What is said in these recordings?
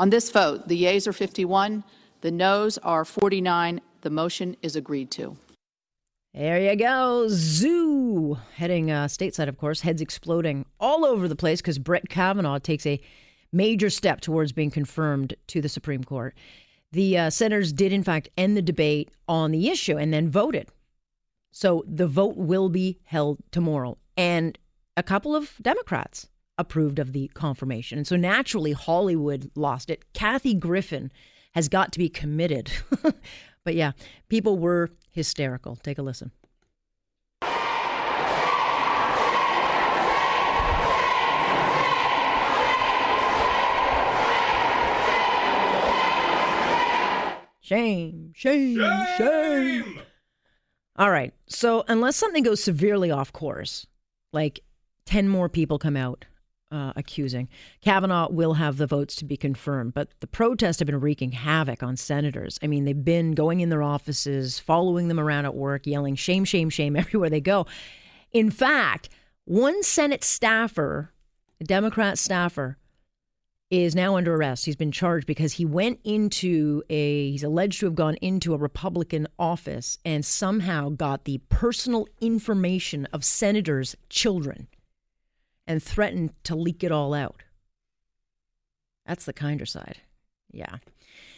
On this vote, the yeas are 51, the noes are 49. The motion is agreed to. There you go. Zoo. Heading uh, stateside, of course, heads exploding all over the place because Brett Kavanaugh takes a major step towards being confirmed to the Supreme Court. The uh, senators did, in fact, end the debate on the issue and then voted. So the vote will be held tomorrow. And a couple of Democrats approved of the confirmation. And so naturally, Hollywood lost it. Kathy Griffin has got to be committed. but yeah, people were hysterical. Take a listen. Shame, shame, shame, shame. All right. So, unless something goes severely off course, like 10 more people come out uh, accusing. Kavanaugh will have the votes to be confirmed, but the protests have been wreaking havoc on senators. I mean, they've been going in their offices, following them around at work, yelling shame, shame, shame everywhere they go. In fact, one Senate staffer, a Democrat staffer, is now under arrest. He's been charged because he went into a, he's alleged to have gone into a Republican office and somehow got the personal information of senators' children and threatened to leak it all out. That's the kinder side. Yeah.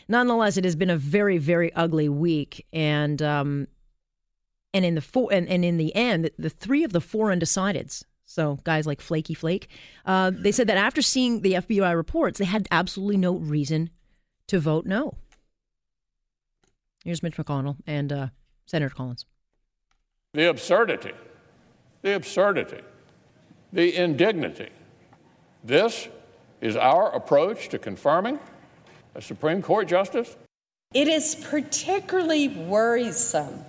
Nonetheless, it has been a very, very ugly week, and um, and in the four and, and in the end, the three of the four undecideds. So guys like Flaky Flake, uh, they said that after seeing the FBI reports, they had absolutely no reason to vote no. Here's Mitch McConnell and uh, Senator Collins. The absurdity, the absurdity the indignity. This is our approach to confirming a Supreme Court justice? It is particularly worrisome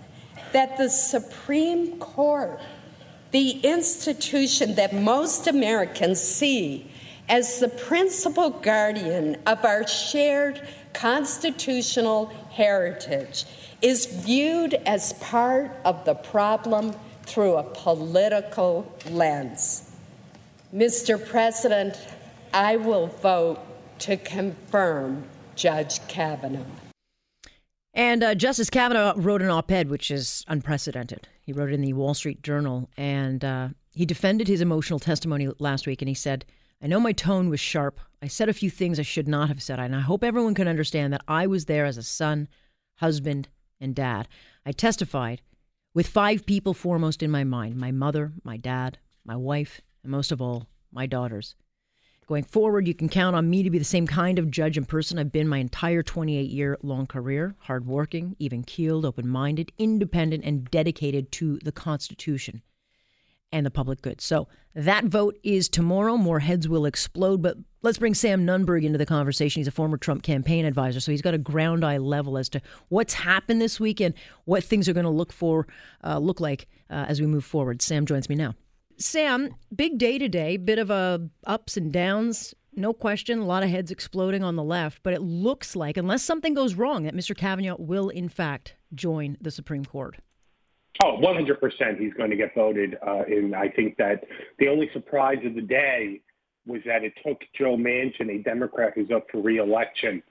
that the Supreme Court, the institution that most Americans see as the principal guardian of our shared constitutional heritage, is viewed as part of the problem through a political lens. Mr. President, I will vote to confirm Judge Kavanaugh. And uh, Justice Kavanaugh wrote an op ed, which is unprecedented. He wrote it in the Wall Street Journal, and uh, he defended his emotional testimony last week. And he said, I know my tone was sharp. I said a few things I should not have said, and I hope everyone can understand that I was there as a son, husband, and dad. I testified with five people foremost in my mind my mother, my dad, my wife, and most of all, my daughters. Going forward, you can count on me to be the same kind of judge and person I've been my entire 28 year long career hardworking, even keeled, open minded, independent, and dedicated to the Constitution and the public good. So that vote is tomorrow. More heads will explode. But let's bring Sam Nunberg into the conversation. He's a former Trump campaign advisor, so he's got a ground eye level as to what's happened this week and what things are going to look for uh, look like uh, as we move forward. Sam joins me now. Sam, big day today, bit of a ups and downs, no question, a lot of heads exploding on the left, but it looks like, unless something goes wrong, that Mr. Kavanaugh will in fact join the Supreme Court. Oh, 100% he's going to get voted. Uh, and I think that the only surprise of the day was that it took Joe Manchin, a Democrat who's up for reelection,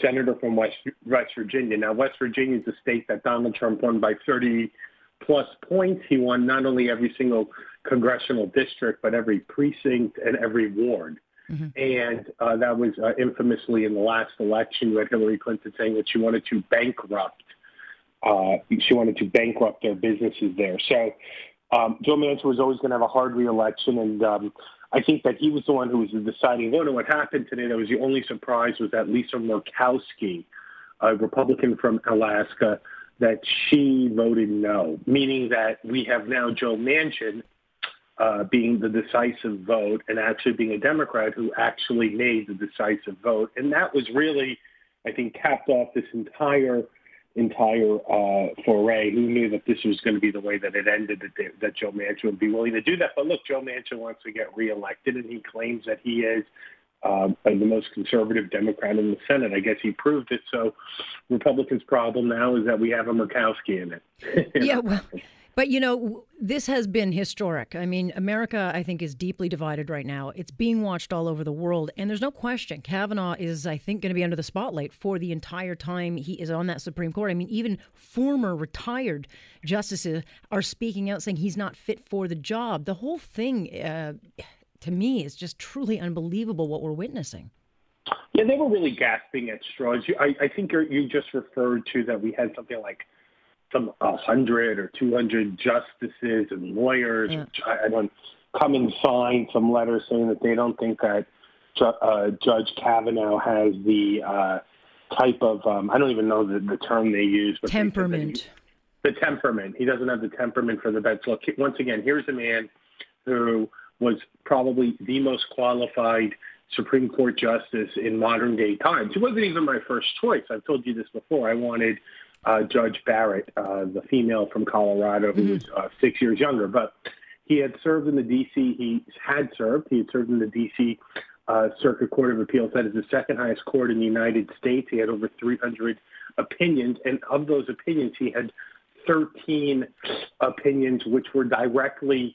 senator from West, West Virginia. Now, West Virginia is a state that Donald Trump won by 30 plus points. He won not only every single congressional district, but every precinct and every ward. Mm-hmm. And uh, that was uh, infamously in the last election. You had Hillary Clinton saying that she wanted to bankrupt. Uh, she wanted to bankrupt their businesses there. So um, Joe Manchin was always going to have a hard reelection, and um, I think that he was the one who was the deciding vote. And what happened today that was the only surprise was that Lisa Murkowski, a Republican from Alaska, that she voted no, meaning that we have now Joe Manchin uh, being the decisive vote and actually being a Democrat who actually made the decisive vote. And that was really, I think, capped off this entire entire uh, foray. Who knew that this was going to be the way that it ended, that, they, that Joe Manchin would be willing to do that. But look, Joe Manchin wants to get reelected, and he claims that he is um, the most conservative Democrat in the Senate. I guess he proved it. So Republicans' problem now is that we have a Murkowski in it. yeah, well, But you know, this has been historic. I mean, America, I think, is deeply divided right now. It's being watched all over the world, and there's no question Kavanaugh is, I think, going to be under the spotlight for the entire time he is on that Supreme Court. I mean, even former retired justices are speaking out saying he's not fit for the job. The whole thing, uh, to me, is just truly unbelievable what we're witnessing. Yeah, they were really gasping at straws. I, I think you just referred to that we had something like some 100 or 200 justices and lawyers yeah. I don't come and sign some letters saying that they don't think that uh, Judge Kavanaugh has the uh, type of um, I don't even know the, the term they use, but temperament. He, the temperament. He doesn't have the temperament for the bench. Look, once again, here's a man who was probably the most qualified Supreme Court justice in modern day times. He wasn't even my first choice. I've told you this before. I wanted uh, Judge Barrett, uh, the female from Colorado who mm-hmm. was uh, six years younger. But he had served in the D.C. He had served. He had served in the D.C. Uh, Circuit Court of Appeals. That is the second highest court in the United States. He had over 300 opinions, and of those opinions, he had 13 opinions which were directly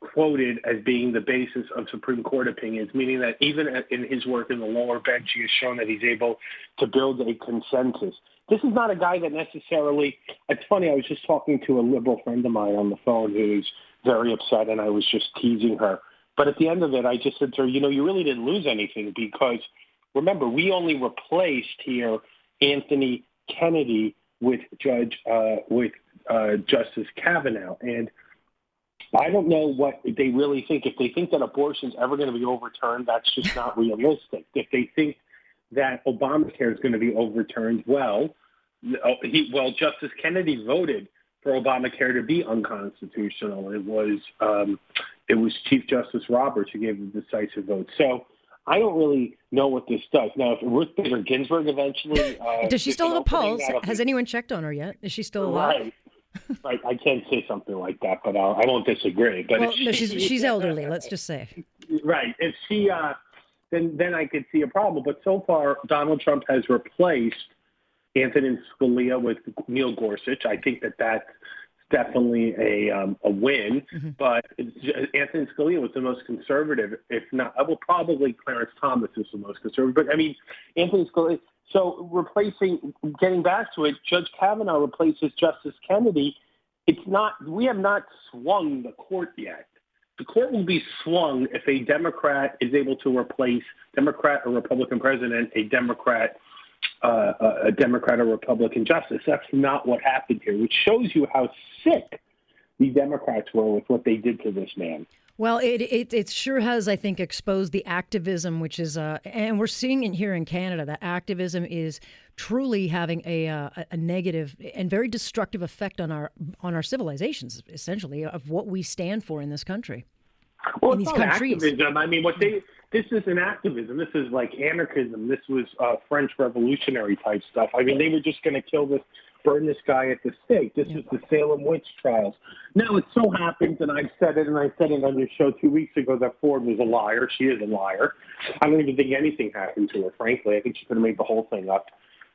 quoted as being the basis of Supreme Court opinions, meaning that even in his work in the lower bench, he has shown that he's able to build a consensus. This is not a guy that necessarily. It's funny. I was just talking to a liberal friend of mine on the phone who's very upset, and I was just teasing her. But at the end of it, I just said to her, "You know, you really didn't lose anything because remember, we only replaced here Anthony Kennedy with Judge uh, with uh, Justice Kavanaugh, and." I don't know what they really think. If they think that abortion is ever going to be overturned, that's just not realistic. If they think that Obamacare is going to be overturned, well, he, well, Justice Kennedy voted for Obamacare to be unconstitutional. It was um, it was Chief Justice Roberts who gave the decisive vote. So I don't really know what this does. Now, if Ruth Bader Ginsburg eventually uh, does she still have a pulse? Has anyone checked on her yet? Is she still alive? Right. Right. I can't say something like that, but I'll, I will not disagree. But well, she, no, she's she's elderly. Let's just say. Right. If she, uh, then then I could see a problem. But so far, Donald Trump has replaced Antonin Scalia with Neil Gorsuch. I think that that's definitely a um, a win. Mm-hmm. But Antonin Scalia was the most conservative, if not, well, probably Clarence Thomas is the most conservative. But I mean, Antonin Scalia. So replacing, getting back to it, Judge Kavanaugh replaces Justice Kennedy. It's not. We have not swung the court yet. The court will be swung if a Democrat is able to replace Democrat or Republican president, a Democrat uh, a Democrat or Republican justice. That's not what happened here, which shows you how sick the Democrats were with what they did to this man. Well, it, it, it sure has, I think, exposed the activism, which is, uh, and we're seeing it here in Canada. That activism is truly having a, uh, a negative and very destructive effect on our on our civilizations, essentially, of what we stand for in this country. Well, in it's these not countries. activism. I mean, what they this is an activism. This is like anarchism. This was uh, French revolutionary type stuff. I mean, they were just going to kill this, burn this guy at the stake. This yeah. is the Salem witch trials. Now, it so happens, and I've said it, and I said it on your show two weeks ago, that Ford was a liar. She is a liar. I don't even think anything happened to her, frankly. I think she could have made the whole thing up.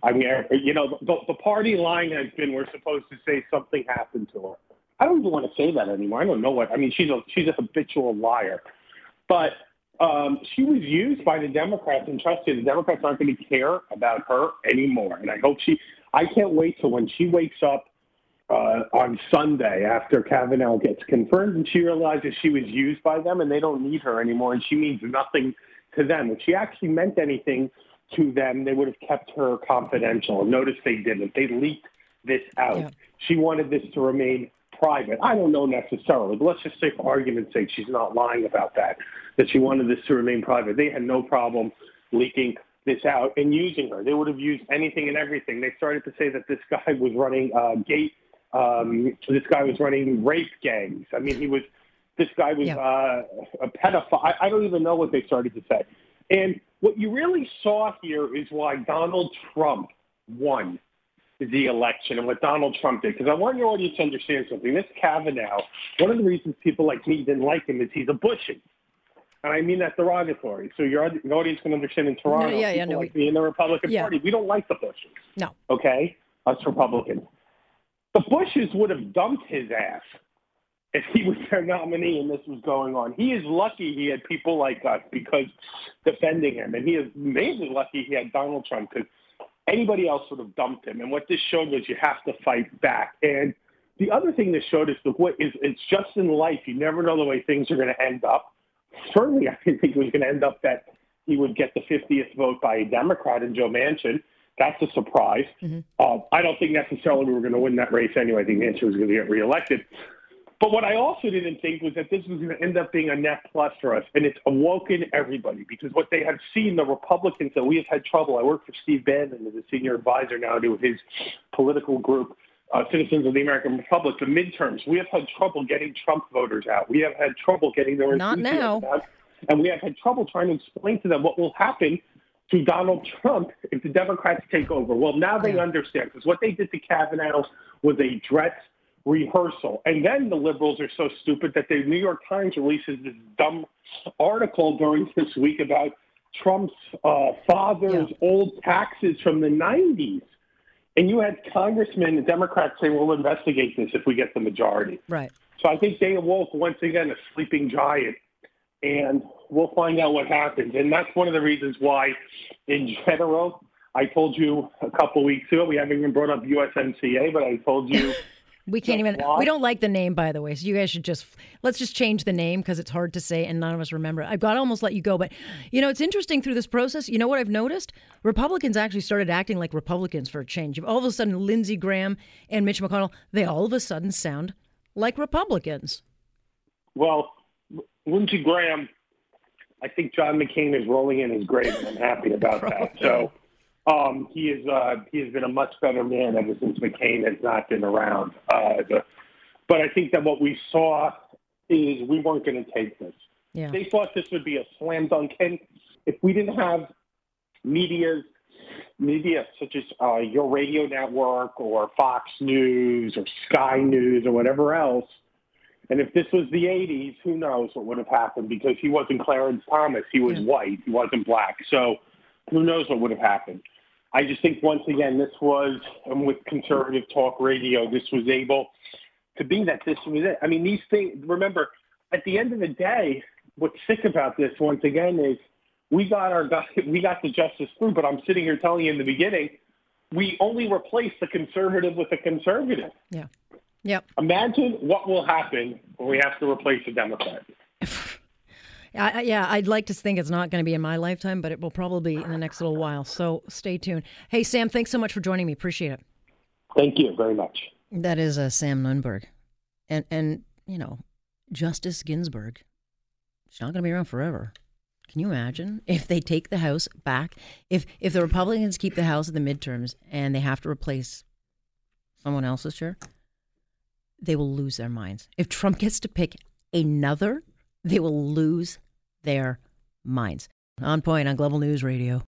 I mean, you know, the, the party line has been we're supposed to say something happened to her. I don't even want to say that anymore. I don't know what. I mean, she's a she's a habitual liar. But um, she was used by the Democrats, and trust me, the Democrats aren't going to care about her anymore. And I hope she. I can't wait till when she wakes up uh, on Sunday after Kavanaugh gets confirmed, and she realizes she was used by them, and they don't need her anymore, and she means nothing to them. If she actually meant anything to them, they would have kept her confidential. Notice they didn't. They leaked this out. Yeah. She wanted this to remain private. I don't know necessarily, but let's just say for argument's sake, she's not lying about that, that she wanted this to remain private. They had no problem leaking this out and using her. They would have used anything and everything. They started to say that this guy was running uh, gate, um, this guy was running rape gangs. I mean, he was, this guy was yeah. uh, a pedophile. I, I don't even know what they started to say. And what you really saw here is why Donald Trump won the election and what Donald Trump did. Because I want your audience to understand something. This Kavanaugh, one of the reasons people like me didn't like him is he's a Bushy. And I mean that derogatory. So your, your audience can understand in Toronto, no, yeah, yeah, no, like we, me in the Republican yeah. Party, we don't like the Bushes. No. Okay? Us Republicans. The Bushes would have dumped his ass if he was their nominee and this was going on. He is lucky he had people like us because defending him, and he is mainly lucky he had Donald Trump because anybody else would have dumped him. And what this showed was you have to fight back. And the other thing this showed is the what is it's just in life. You never know the way things are going to end up. Certainly, I didn't think it was going to end up that he would get the 50th vote by a Democrat in Joe Manchin. That's a surprise. Mm-hmm. Uh, I don't think necessarily we were going to win that race anyway. I think Manchin was going to get reelected. But what I also didn't think was that this was going to end up being a net plus for us, and it's awoken everybody because what they have seen, the Republicans that we have had trouble. I work for Steve Bannon as a senior advisor now to his political group, uh, Citizens of the American Republic. The midterms, we have had trouble getting Trump voters out. We have had trouble getting their not now, out, and we have had trouble trying to explain to them what will happen to Donald Trump if the Democrats take over. Well, now they understand because what they did to Kavanaugh was a dress rehearsal. And then the liberals are so stupid that the New York Times releases this dumb article during this week about Trump's uh, father's yeah. old taxes from the 90s. And you had congressmen and Democrats say, we'll investigate this if we get the majority. Right. So I think they awoke once again a sleeping giant. And we'll find out what happens. And that's one of the reasons why, in general, I told you a couple weeks ago, we haven't even brought up USMCA, but I told you We can't even. We don't like the name, by the way. So you guys should just let's just change the name because it's hard to say and none of us remember it. I've got to almost let you go, but you know it's interesting through this process. You know what I've noticed? Republicans actually started acting like Republicans for a change. All of a sudden, Lindsey Graham and Mitch McConnell, they all of a sudden sound like Republicans. Well, Lindsey Graham, I think John McCain is rolling in his grave, and I'm happy about that. So. Um, he is uh, he has been a much better man ever since McCain has not been around. Uh, the, but I think that what we saw is we weren't going to take this. Yeah. They thought this would be a slam dunk, and if we didn't have media, media such as uh, your radio network or Fox News or Sky News or whatever else, and if this was the 80s, who knows what would have happened because he wasn't Clarence Thomas. He was yeah. white. He wasn't black. So who knows what would have happened. I just think once again, this was um, with conservative talk radio, this was able to be that this was it. I mean, these things, remember, at the end of the day, what's sick about this once again is we got our we got the justice through, but I'm sitting here telling you in the beginning, we only replaced the conservative with a conservative. Yeah. Yep. Imagine what will happen when we have to replace a Democrat. I, yeah, I'd like to think it's not going to be in my lifetime, but it will probably be in the next little while. So stay tuned. Hey, Sam, thanks so much for joining me. Appreciate it. Thank you very much. That is uh, Sam Nunberg. And, and, you know, Justice Ginsburg, she's not going to be around forever. Can you imagine if they take the House back? If if the Republicans keep the House at the midterms and they have to replace someone else's chair, they will lose their minds. If Trump gets to pick another, they will lose their minds. On point on Global News Radio.